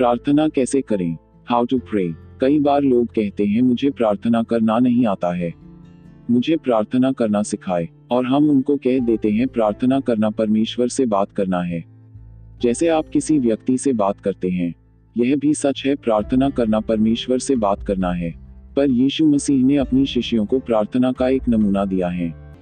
प्रार्थना कैसे करें? हाउ टू प्रे कई बार लोग कहते हैं, मुझे प्रार्थना करना नहीं आता है। मुझे प्रार्थना करना सिखाए। और हम उनको कह देते हैं, प्रार्थना करना परमेश्वर से बात करना है। जैसे आप किसी व्यक्ति से बात करते हैं, यह भी सच है, प्रार्थना करना परमेश्वर से बात करना है। पर यीशु मसीह ने अपनी शिष्यों को प्रार्थना का एक नमूना दिया है।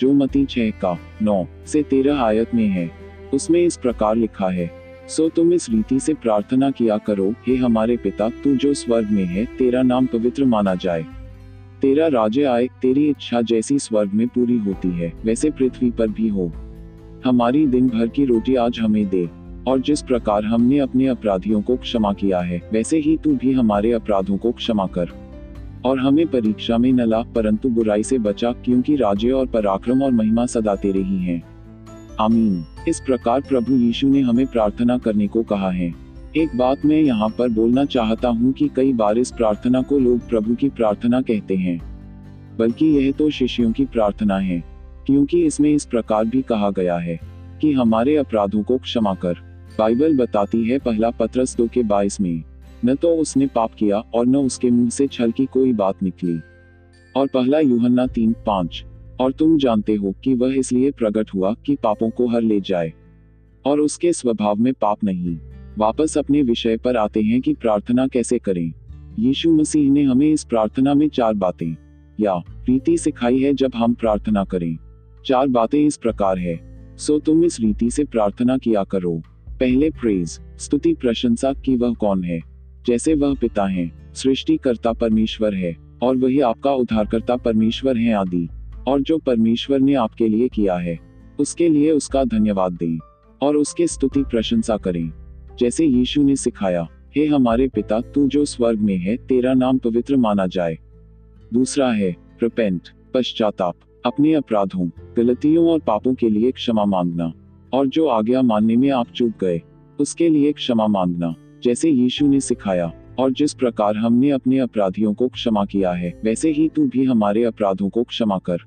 जो मती छह का नौ से तेरह आयत में है, उसमें इस प्रकार लिखा है सो तुम इस रीति से प्रार्थना किया करो, हे हमारे पिता, तू जो स्वर्ग में है, तेरा नाम पवित्र माना जाए। तेरा राज्य आए, तेरी इच्छा जैसी स्वर्ग में पूरी होती है, वैसे पृथ्वी पर भी हो। हमारी दिन भर की रोटी आज हमें दे, और जिस प्रकार हमने अपने अपराधियों को क्षमा किया है, वैसे ही तू भी हमारे अपराधों को क्षमा कर। और हमें परीक्षा में न ला परंतु बुराई से बचा, क्योंकि राज्य और पराक्रम और महिमा सदा तेरे ही हैं। आमीन। इस प्रकार प्रभु यीशु ने हमें प्रार्थना करने को कहा है। एक बात मैं यहाँ पर बोलना चाहता हूँ कि कई बार इस प्रार्थना को लोग प्रभु की प्रार्थना कहते हैं। बल्कि यह तो शिष्यों की प्रार्थना है, क्योंकि इसमें इस प्रकार भी कहा गया है कि हमारे अपराधों को क्षमा कर। बाइबल बताती है पहला पत्रस दो के बाईस में, न तो उसने पाप किया और न उसके मुँह से छल की कोई बात निकली। और पहला यूहन्ना तीन पाँच और तुम जानते हो कि वह इसलिए प्रकट हुआ कि पापों को हर ले जाए। और उसके स्वभाव में पाप नहीं। वापस अपने विषय पर आते हैं कि प्रार्थना कैसे करें। यीशु मसीह ने हमें इस प्रार्थना में चार बातें, या, रीति सिखाई है जब हम प्रार्थना करें। चार बातें इस प्रकार है। सो तुम इस रीति से प्रार्थना किया करो। पहले प्रेज स्तुति, प्रशंसा की वह कौन है। जैसे वह पिता है सृष्टि सृष्टिकर्ता परमेश्वर है, और वही आपका उद्धारकर्ता परमेश्वर है आदि। और जो परमेश्वर ने आपके लिए किया है, उसके लिए उसका धन्यवाद दें, और उसके स्तुति प्रशंसा करें। जैसे यीशु ने सिखाया, हे हमारे पिता, तू जो स्वर्ग में है, तेरा नाम पवित्र माना जाए। दूसरा है रिपेंट पश्चाताप, अपने अपराधों, गलतियों और पापों के लिए क्षमा मांगना, और जो आज्ञा मानने में आप चूक गए, उसके लिए क्षमा मांगना। जैसे यीशु ने सिखाया, और जिस प्रकार हमने अपने अपराधियों को क्षमा किया है, वैसे ही तू भी हमारे अपराधों को क्षमा कर।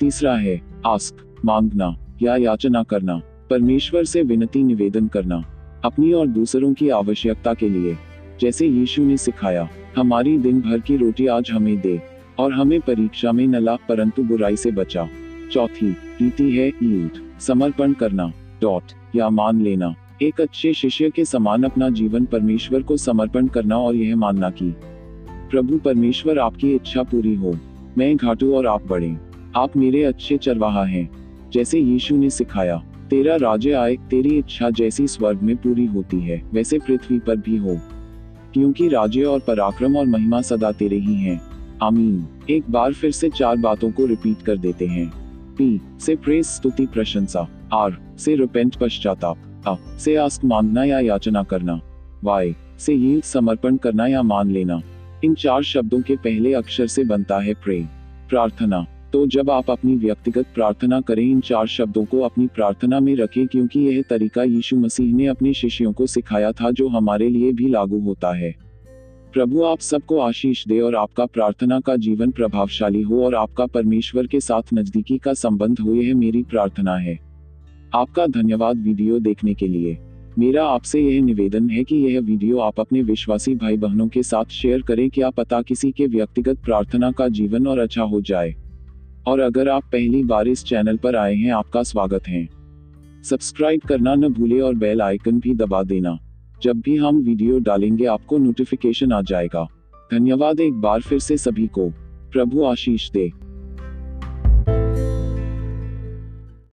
तीसरा है, आस्क, मांगना, या याचना करना, परमेश्वर से विनती निवेदन करना, अपनी और दूसरों की आवश्यकता के लिए, जैसे यीशु ने सिखाया, हमारी दिन भर की रोटी आज हमें दे, और हमें परीक्षा में न ला, परंतु बुराई से बचा। चौथी रीति है ईद समर्पण करना डॉट या मान लेना, एक अच्छे शिष्य के समान अपना जीवन परमेश्वर को समर्पण करना और यह मानना कि, प्रभु परमेश्वर आपकी इच्छा पूरी हो, मैं घाटू और आप बढ़े। आप मेरे अच्छे चरवाहा हैं, जैसे यीशु ने सिखाया। तेरा राज्य आए, तेरी इच्छा जैसी स्वर्ग में पूरी होती है, वैसे पृथ्वी पर भी हो। क्योंकि राज्य और पराक्रम और महिमा सदा तेरे ही हैं। आमीन। एक बार फिर से चार बातों को रिपीट कर देते हैं। पी, से प्रेस, स्तुति, प्रशंसा। आर, से रिपेंट पश्चाताप। अ, से आस्क मांगना या याचना करना। वाई, से ये समर्पण करना या मान लेना। इन चार शब्दों के पहले अक्षर से बनता है प्रे। प्रार्थना। तो जब आप अपनी व्यक्तिगत प्रार्थना करें, इन चार शब्दों को अपनी प्रार्थना में रखें क्योंकि यह तरीका यीशु मसीह ने अपने शिष्यों को सिखाया था जो हमारे लिए भी लागू होता है। प्रभु, आप सबको आशीष दे और आपका प्रार्थना का जीवन प्रभावशाली हो और आपका परमेश्वर के साथ नजदीकी का संबंध हो, यह मेरी प्रार्थना है। आपका धन्यवाद वीडियो देखने के लिए। मेरा आपसे यह निवेदन है कि यह वीडियो आप अपने विश्वासी भाई बहनों के साथ शेयर करें। क्या पता किसी के व्यक्तिगत प्रार्थना का जीवन और अच्छा हो जाए। और अगर आप पहली बार इस चैनल पर आए हैं, आपका स्वागत है। सब्सक्राइब करना न भूले और बेल आइकन भी दबा देना। जब भी हम वीडियो डालेंगे, आपको नोटिफिकेशन आ जाएगा। धन्यवाद एक बार फिर से सभी को। प्रभु आशीष दे।